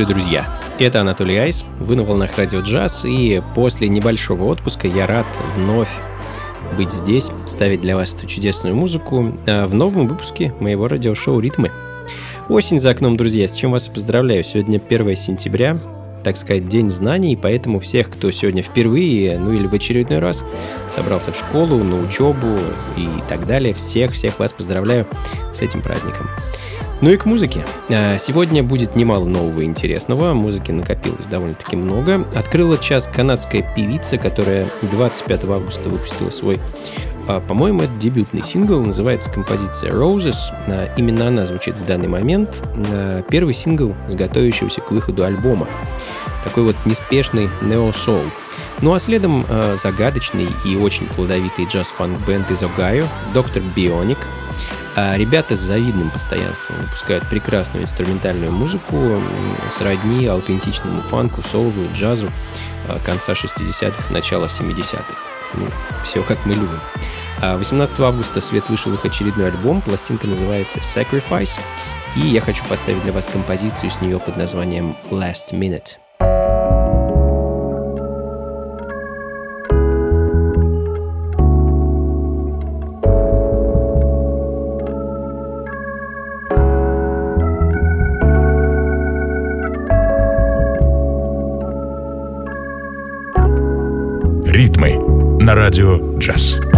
Приветствую, друзья! Это Анатолий Айс, вы на волнах Радио Джаз, и после небольшого отпуска я рад вновь быть здесь, ставить для вас эту чудесную музыку а, в новом выпуске моего радиошоу «Ритмы». Осень за окном, друзья, с чем вас поздравляю. Сегодня 1 сентября, так сказать, День знаний, поэтому всех, кто сегодня впервые, ну или в очередной раз собрался в школу, на учебу и так далее, всех-всех вас поздравляю с этим праздником. Ну и к музыке. А, сегодня будет немало нового и интересного. Музыки накопилось довольно-таки много. Открыла час канадская певица, которая 25 августа выпустила свой, а, по-моему, это дебютный сингл. Называется композиция Roses. А, именно она звучит в данный момент. Первый сингл с готовящегося к выходу альбома. Такой вот неспешный нео-соул. Ну а следом загадочный и очень плодовитый джаз-фанк-бенд из Огайо, Доктор Бионик, а ребята с завидным постоянством выпускают прекрасную инструментальную музыку, сродни аутентичному фанку, соулу, джазу а, конца 60-х, начала 70-х. Ну, все как мы любим. 18 а августа свет вышел их очередной альбом, пластинка называется Sacrifice, и я хочу поставить для вас композицию с нее под названием Last Minute. Радио «Джаз».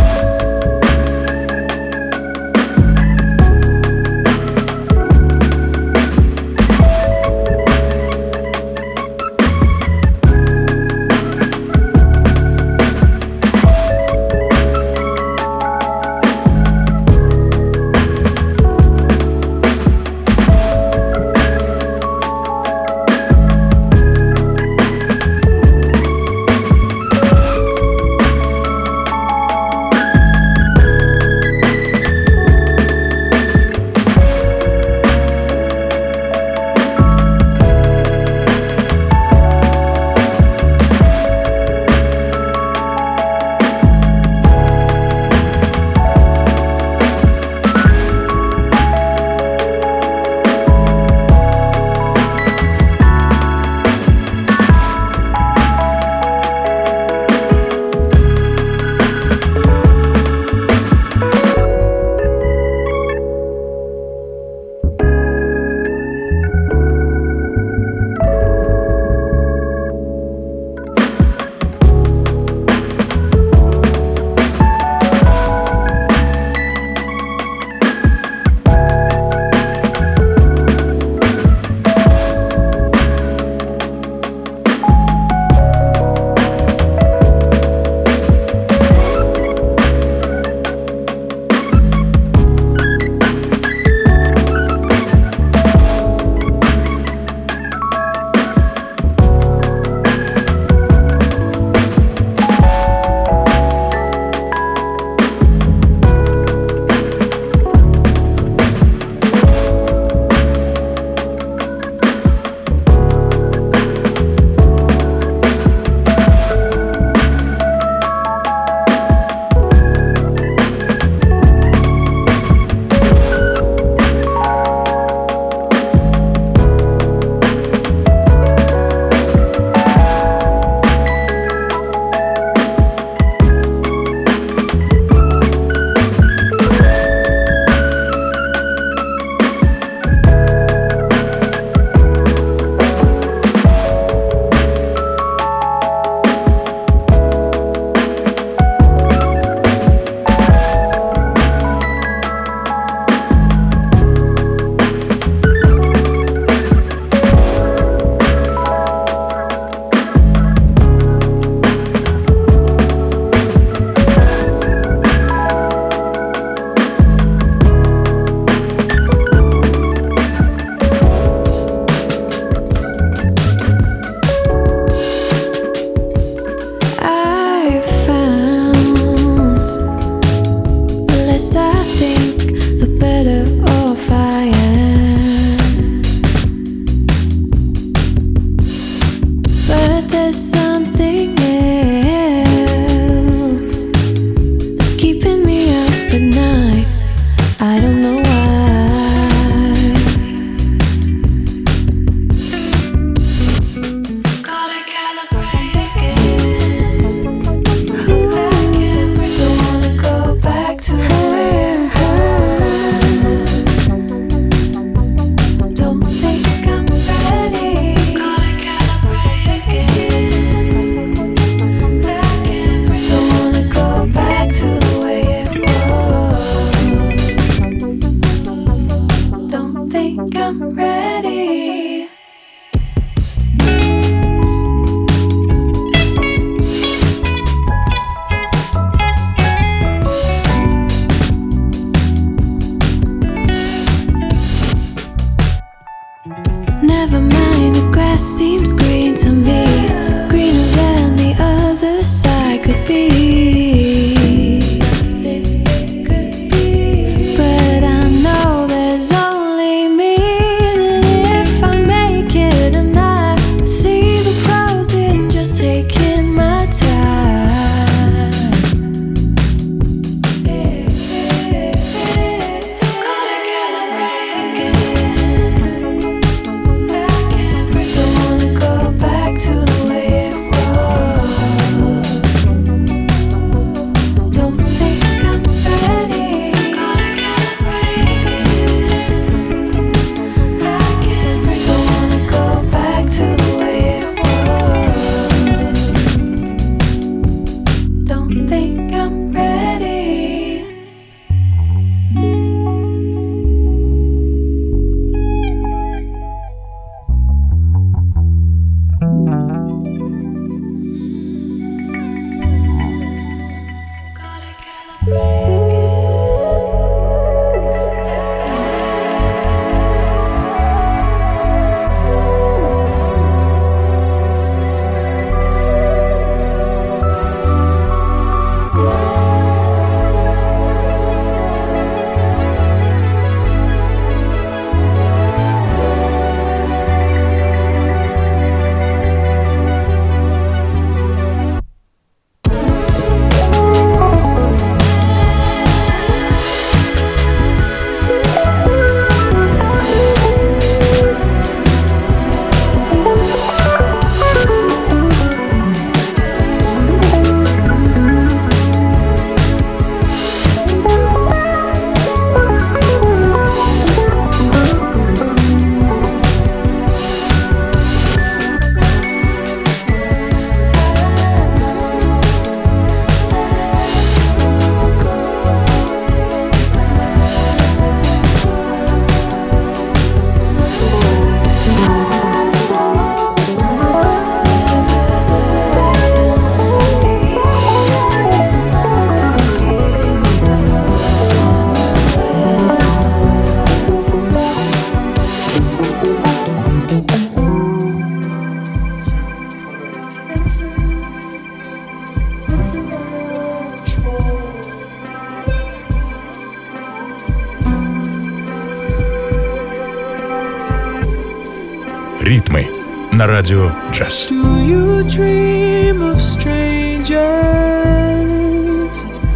Radio Jazz. Do you dream of strangers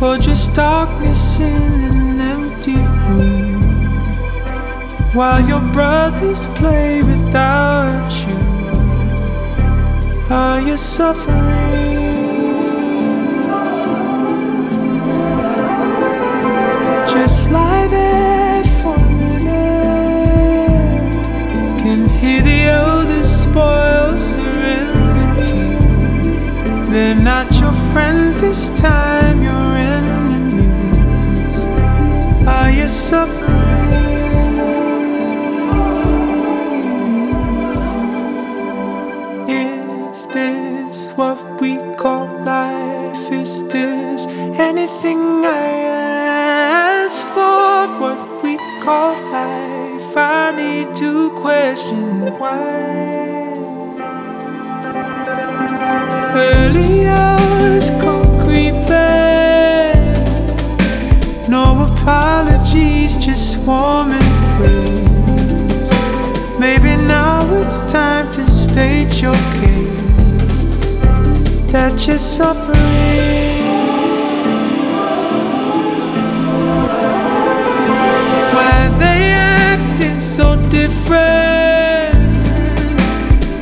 or just darkness in an empty room while your brothers play without you? Are you suffering? Just lie there for a minute. Can hear the eldest boy. They're not your friends this time, your enemies. Are you suffering? Warm embrace. Maybe now it's time to state your case that you're suffering. So different?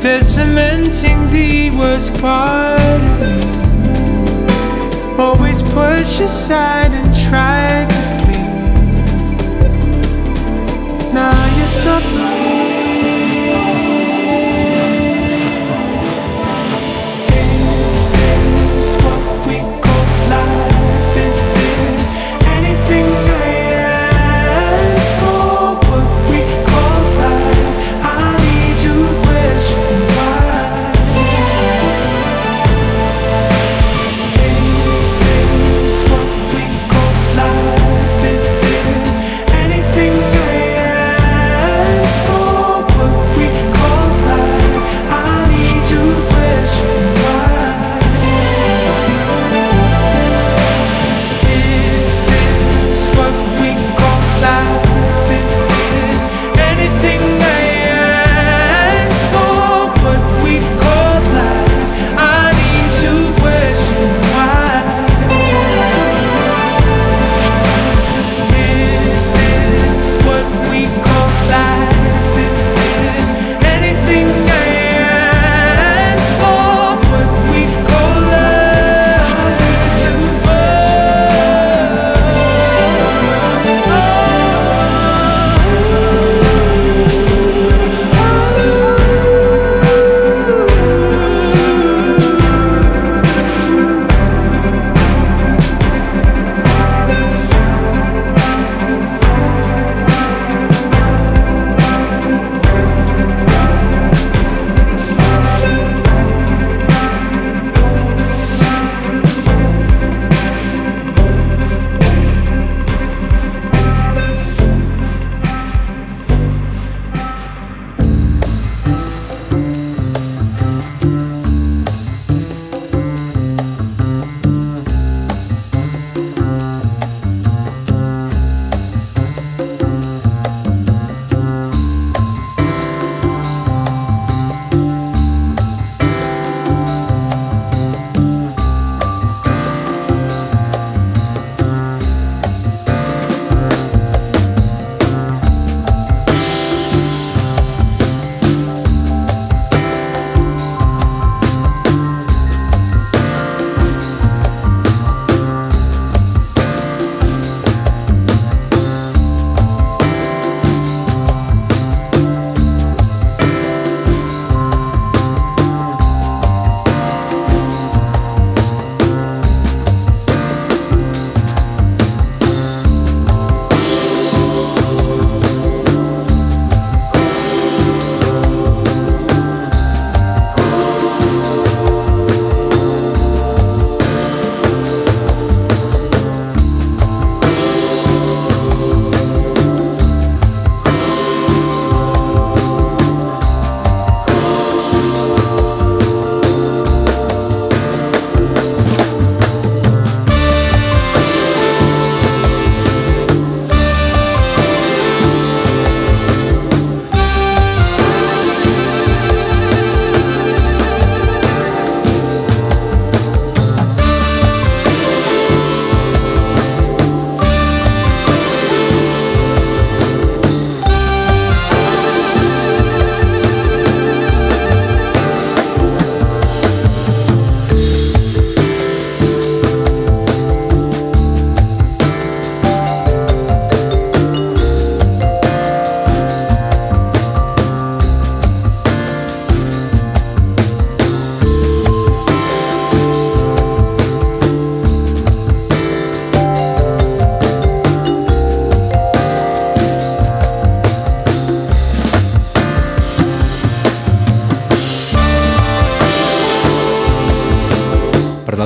They're cementing the worst part. Always push aside and try to now you're suffering. Is this what we call life? Is this anything?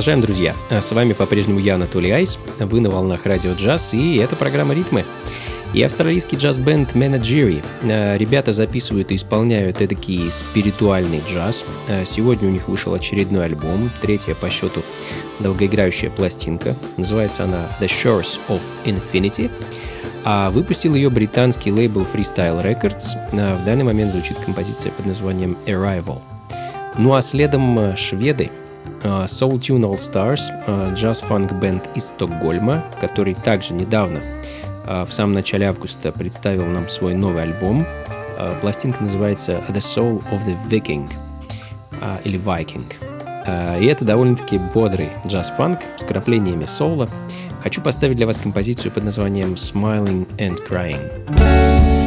Продолжаем, друзья. С вами по-прежнему я, Анатолий Айс. Вы на волнах радио джаз, и это программа «Ритмы». И австралийский джаз-бенд Menagerie. Ребята записывают и исполняют эдакий спиритуальный джаз. Сегодня у них вышел очередной альбом, третья по счету долгоиграющая пластинка. Называется она The Shores of Infinity. А выпустил ее британский лейбл Freestyle Records. В данный момент звучит композиция под названием Arrival. Ну а следом шведы Soul Tune All Stars, uh, джаз-фанк бенд из Стокгольма, который также недавно, uh, в самом начале августа, представил нам свой новый альбом. Пластинка называется The Soul of the Viking или Viking. И это довольно-таки бодрый джаз-фанк с краплениями соло. Хочу поставить для вас композицию под названием Smiling and Crying.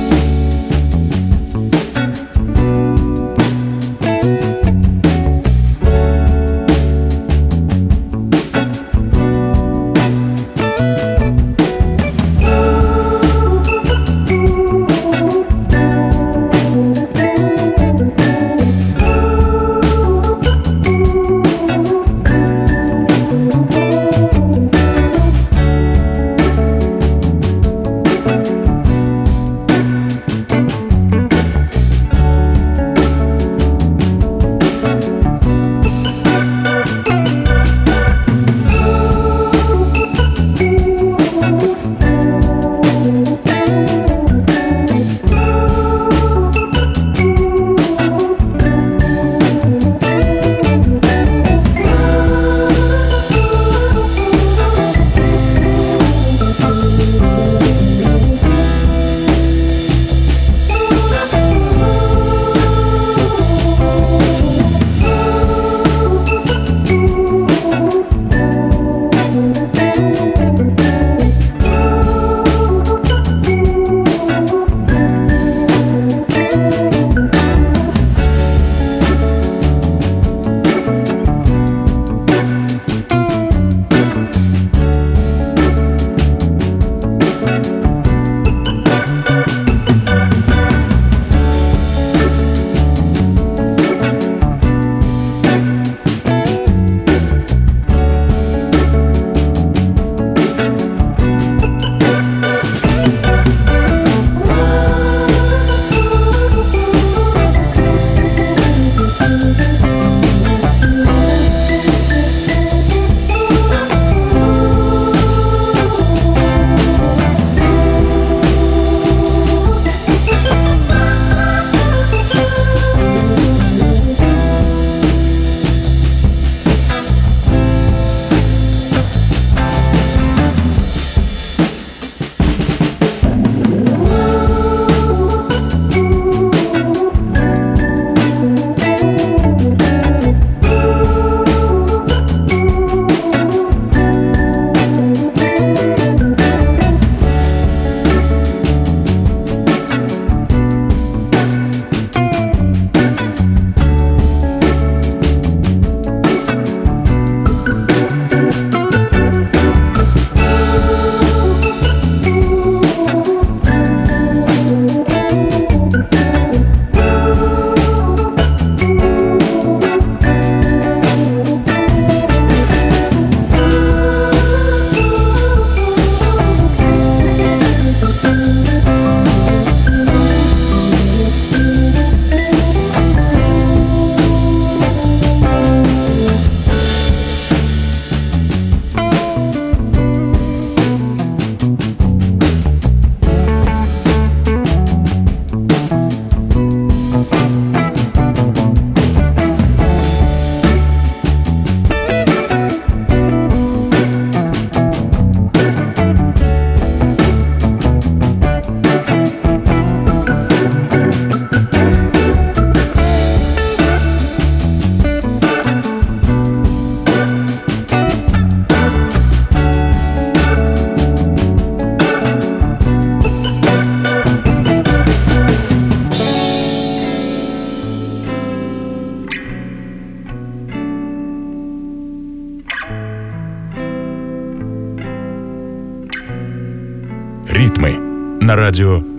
Радио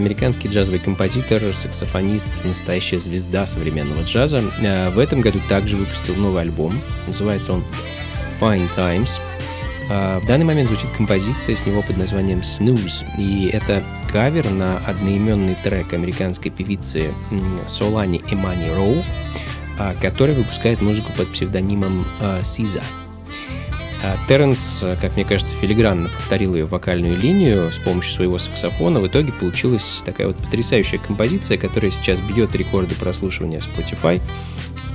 американский джазовый композитор, саксофонист, настоящая звезда современного джаза. Э, В этом году также выпустил новый альбом. Называется он Fine Times. Э, В данный момент звучит композиция с него под названием Snooze. И это кавер на одноименный трек американской певицы Солани Эмани Роу, э, которая выпускает музыку под псевдонимом Сиза. А Терренс, э, как мне кажется, филигранно повторил ее вокальную линию с помощью своего саксофона. В итоге получилась такая вот потрясающая композиция, которая сейчас бьет рекорды прослушивания Spotify.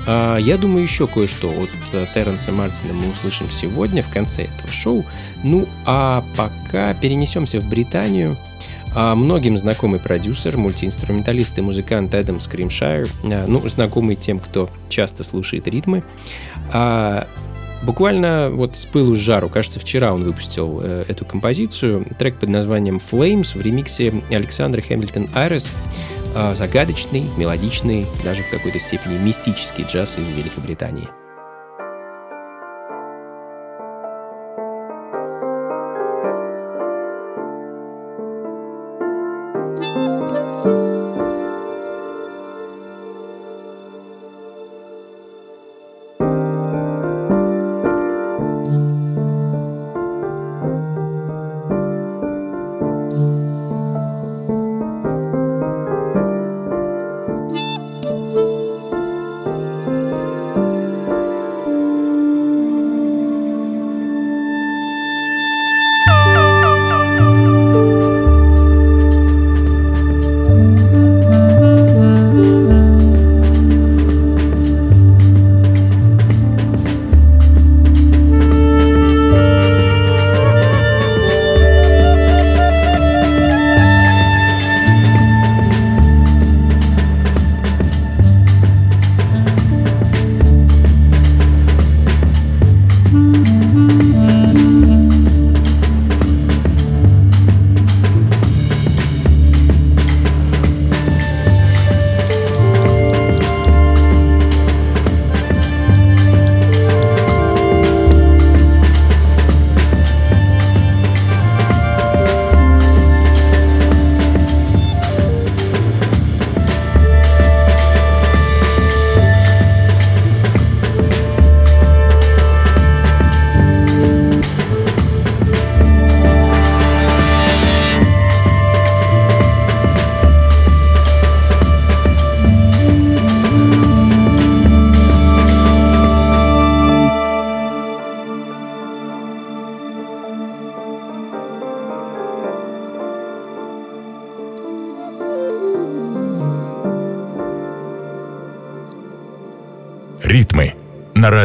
А, Я думаю, еще кое-что от э, Терренса Мартина мы услышим сегодня в конце этого шоу. Ну, а пока перенесемся в Британию. А, Многим знакомый продюсер, мультиинструменталист и музыкант Эдам Скримшайр, а, ну, знакомый тем, кто часто слушает ритмы, а, Буквально вот с пылу с жару, кажется, вчера он выпустил э, эту композицию. Трек под названием Flames в ремиксе Александра Хэмилтон Айрес. Э, загадочный, мелодичный, даже в какой-то степени мистический джаз из Великобритании.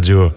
На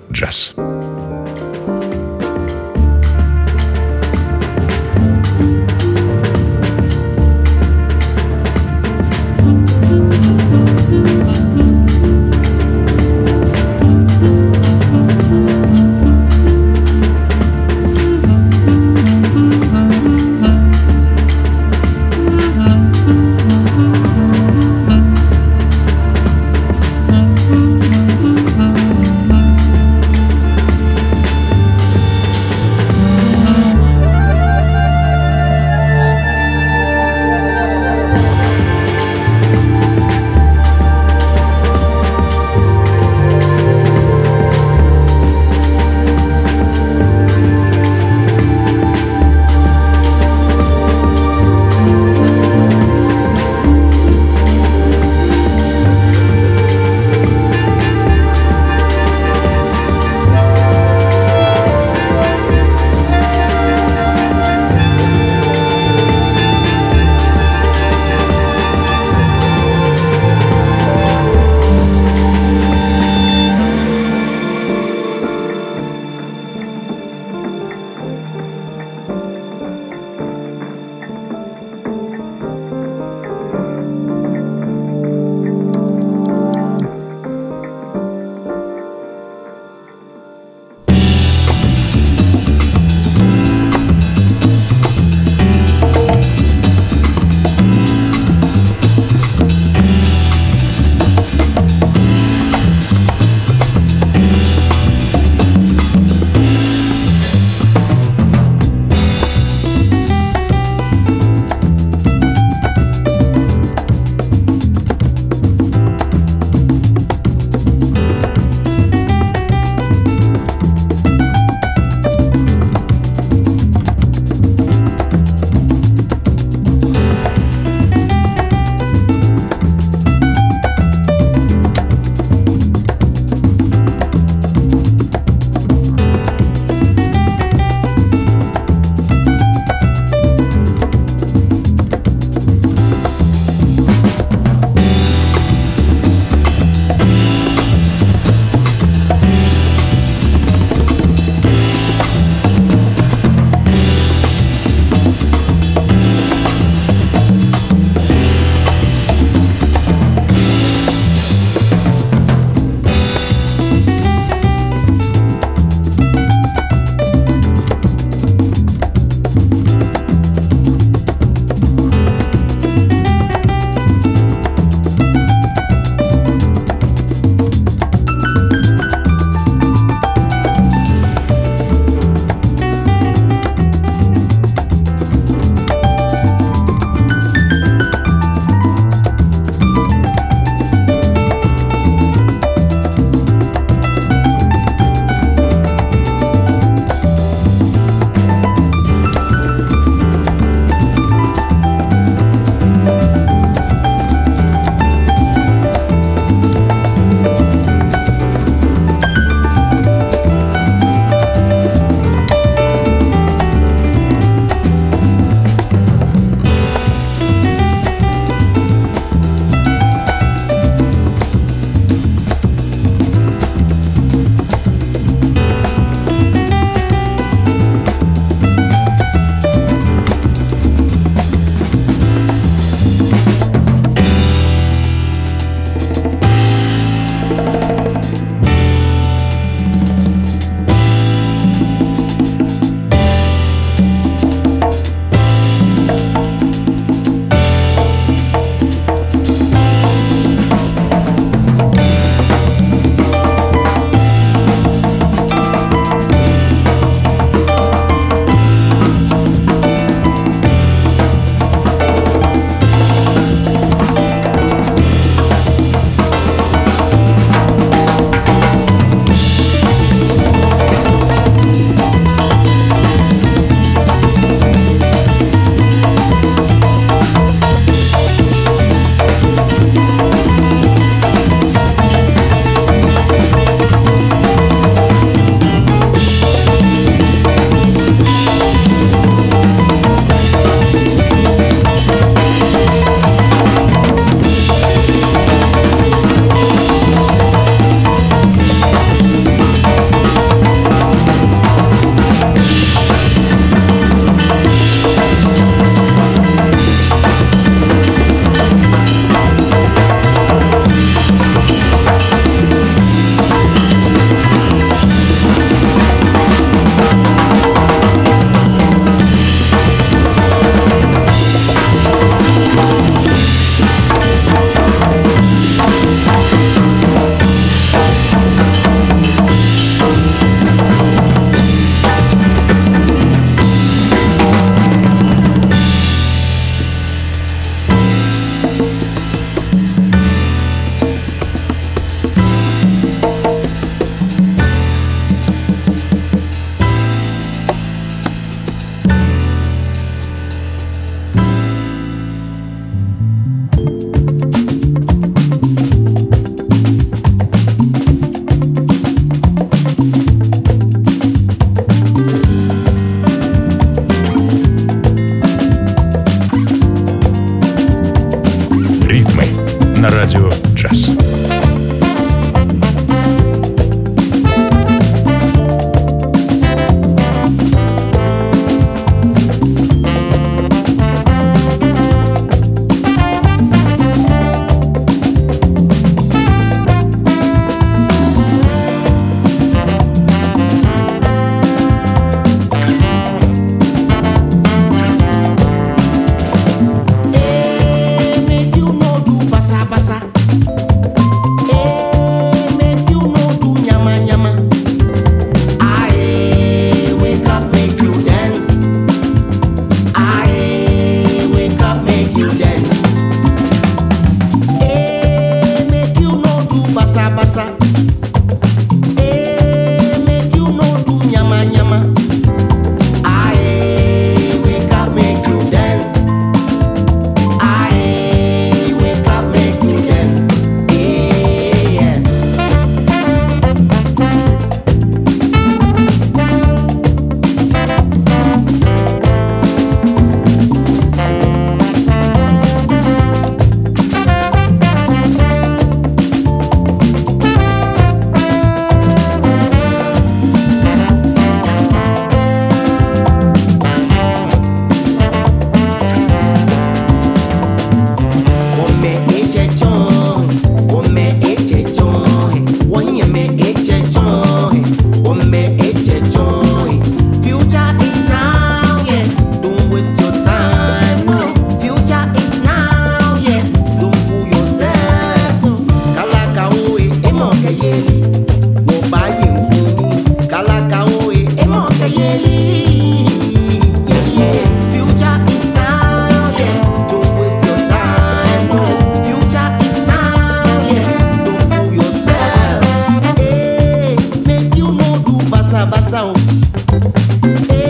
Hey.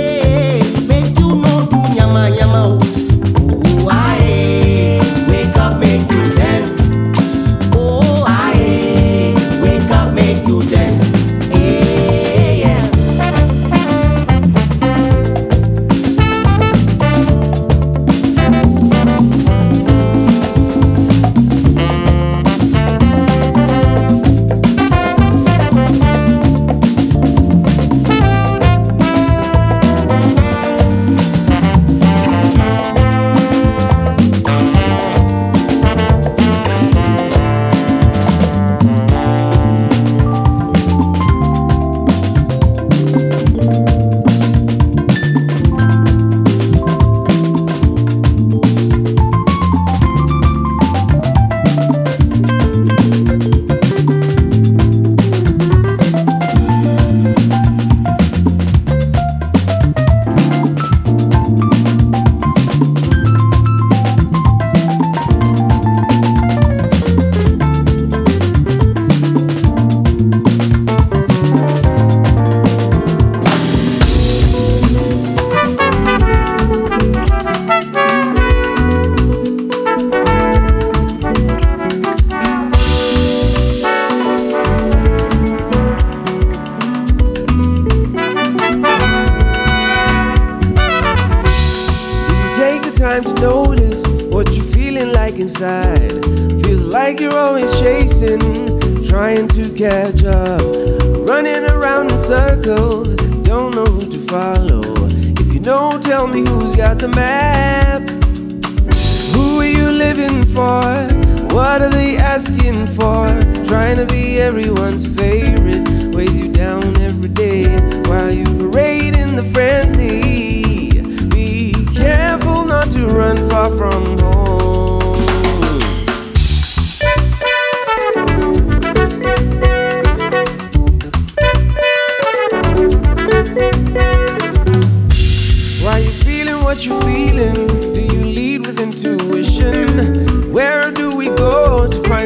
asking for. Trying to be everyone's favorite weighs you down every day while you parade in the frenzy. Be careful not to run far from home.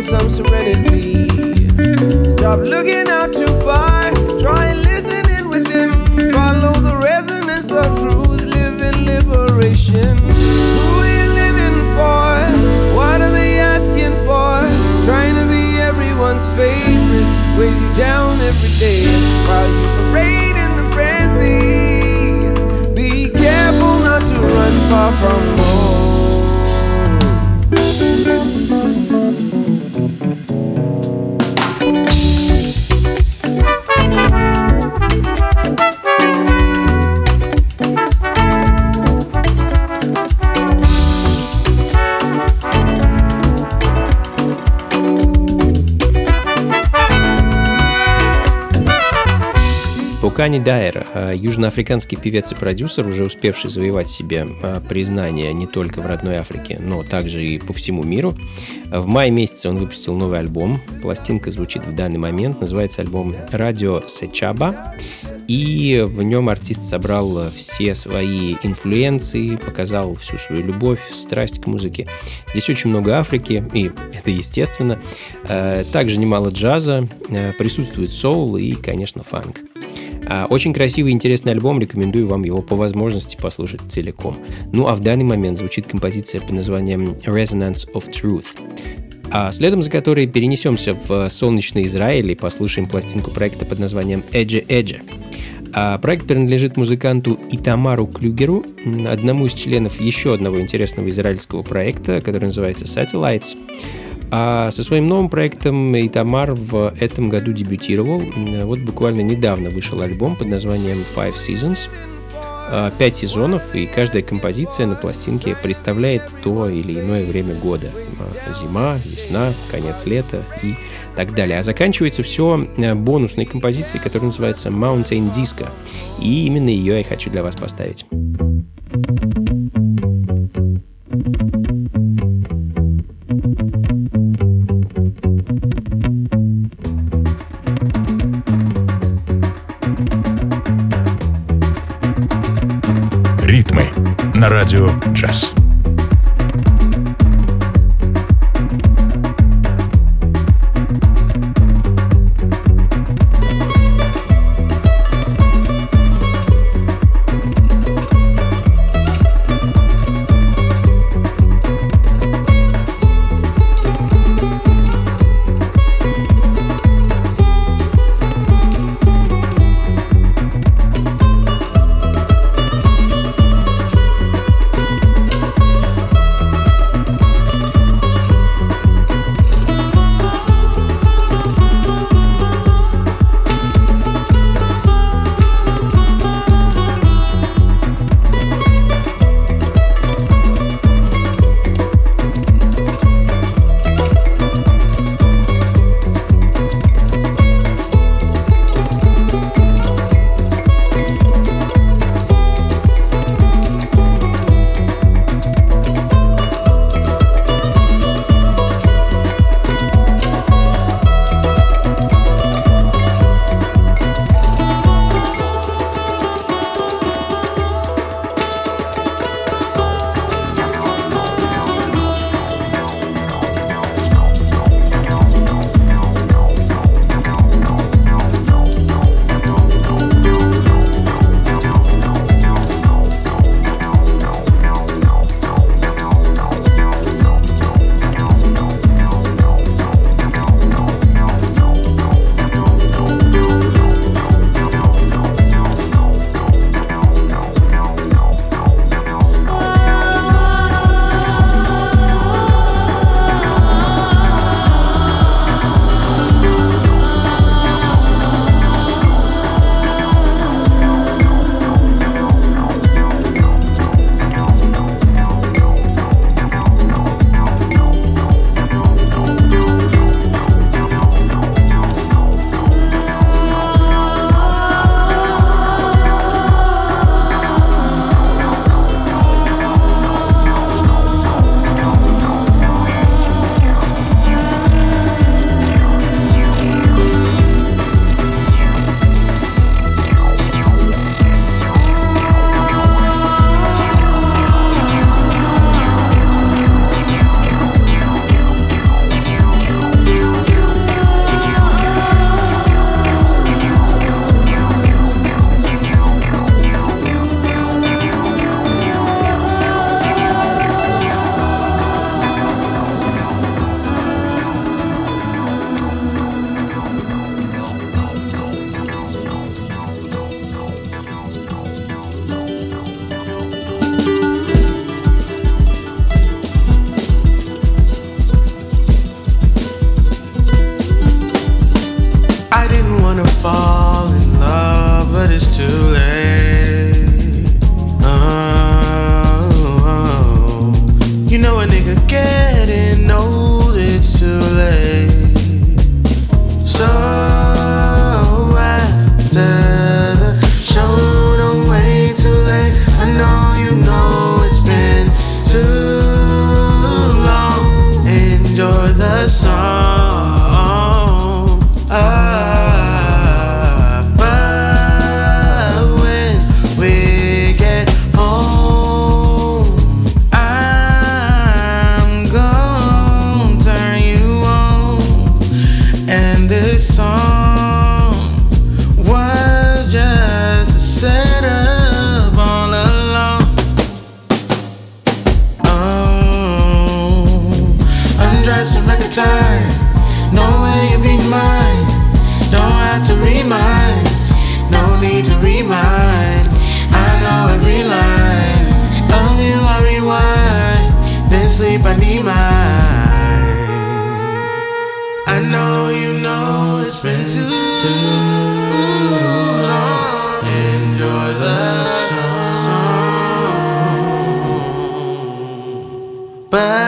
some serenity. Stop looking out too far, try listening within. Follow the resonance of truth, live in liberation. Who are you living for? What are they asking for? Trying to be everyone's favorite, weighs you down every day while you parade in the frenzy. Be careful not to run far from home. Букани Дайер, э, южноафриканский певец и продюсер, уже успевший завоевать себе э, признание не только в родной Африке, но также и по всему миру. В мае месяце он выпустил новый альбом. Пластинка звучит в данный момент. Называется альбом «Радио Сечаба». И в нем артист собрал все свои инфлюенции, показал всю свою любовь, страсть к музыке. Здесь очень много Африки, и это естественно. Э, также немало джаза, э, присутствует соул и, конечно, фанк. А, очень красивый и интересный альбом, рекомендую вам его по возможности послушать целиком. Ну а в данный момент звучит композиция под названием Resonance of Truth. А следом за которой перенесемся в солнечный Израиль и послушаем пластинку проекта под названием Edge Edge. А проект принадлежит музыканту Итамару Клюгеру, одному из членов еще одного интересного израильского проекта, который называется Satellites. А со своим новым проектом Итамар в этом году дебютировал. Вот буквально недавно вышел альбом под названием Five Seasons. А, пять сезонов, и каждая композиция на пластинке представляет то или иное время года. А, зима, весна, конец лета и так далее. А заканчивается все э, бонусной композицией, которая называется Mountain Disco. И именно ее я хочу для вас поставить. На радио back.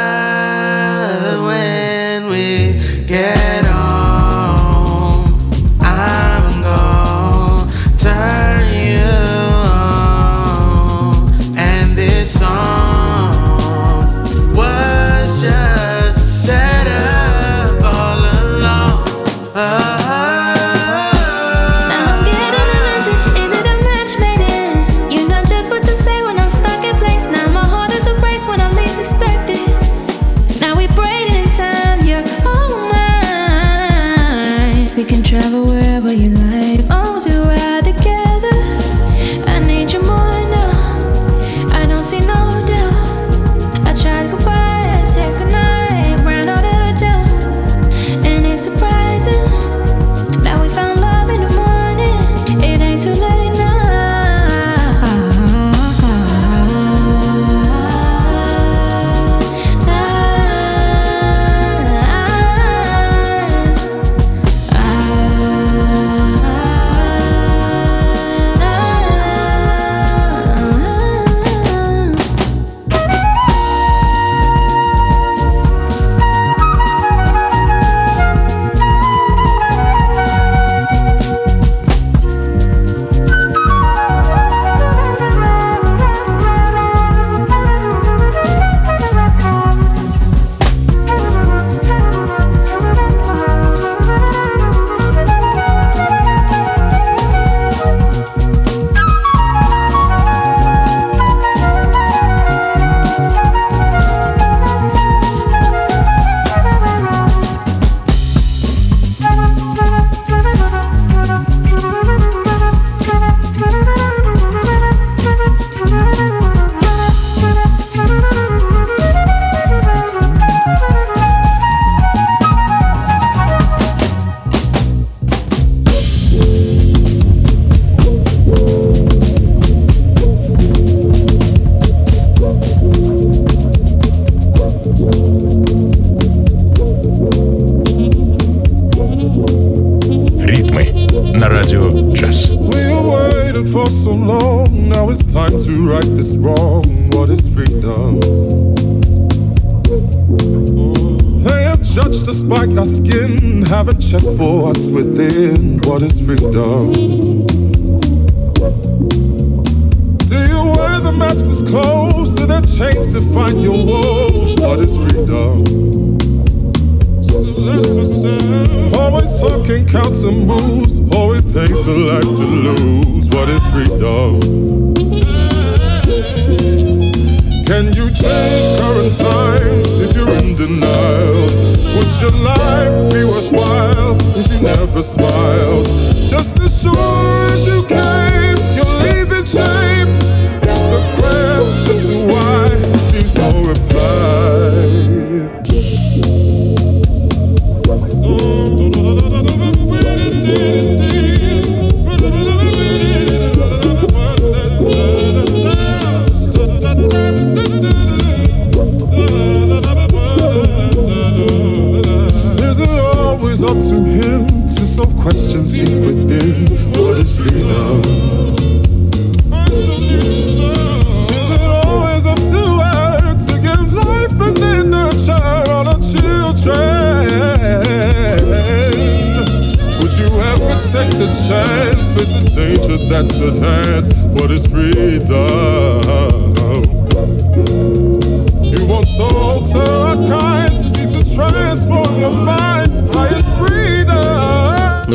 done.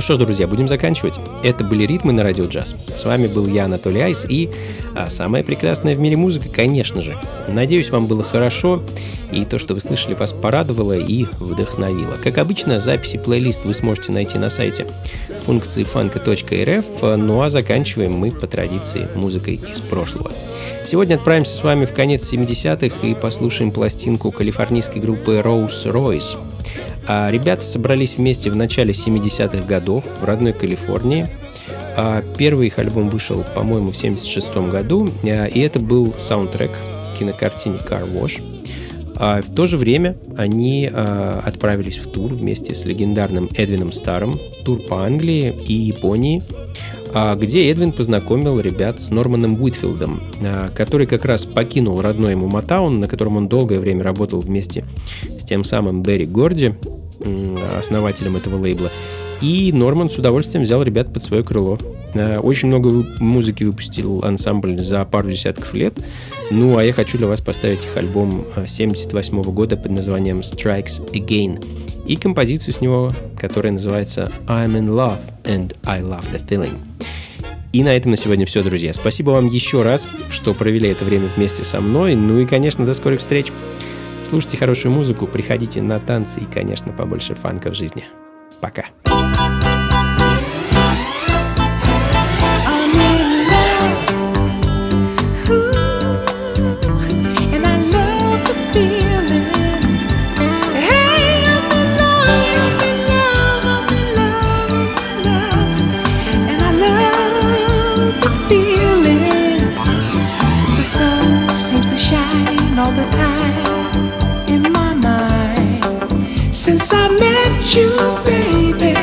Что ж, друзья, будем заканчивать. Это были ритмы на радио джаз. С вами был я, Анатолий Айс, и а, самая прекрасная в мире музыка, конечно же. Надеюсь, вам было хорошо, и то, что вы слышали, вас порадовало и вдохновило. Как обычно, записи плейлист вы сможете найти на сайте функции фанка.рф, ну а заканчиваем мы по традиции музыкой из прошлого. Сегодня отправимся с вами в конец 70-х и послушаем пластинку калифорнийской группы Rose Royce. А ребята собрались вместе в начале 70-х годов в родной Калифорнии. А первый их альбом вышел, по-моему, в 76 году, а, и это был саундтрек кинокартине Car Wash. А в то же время они отправились в тур вместе с легендарным Эдвином Старом, тур по Англии и Японии, где Эдвин познакомил ребят с Норманом Уитфилдом, а, который как раз покинул родной ему Матаун, на котором он долгое время работал вместе с тем самым Берри Горди, основателем этого лейбла. И Норман с удовольствием взял ребят под свое крыло. А, Очень много музыки выпустил ансамбль за пару десятков лет. Ну, а я хочу для вас поставить их альбом 78 года под названием Strikes Again и композицию с него, которая называется I'm in love and I love the feeling. И на этом на сегодня все, друзья. Спасибо вам еще раз, что провели это время вместе со мной. Ну и, конечно, до скорых встреч. Слушайте хорошую музыку, приходите на танцы и, конечно, побольше фанка в жизни. Пока. I'm Since I met you, baby,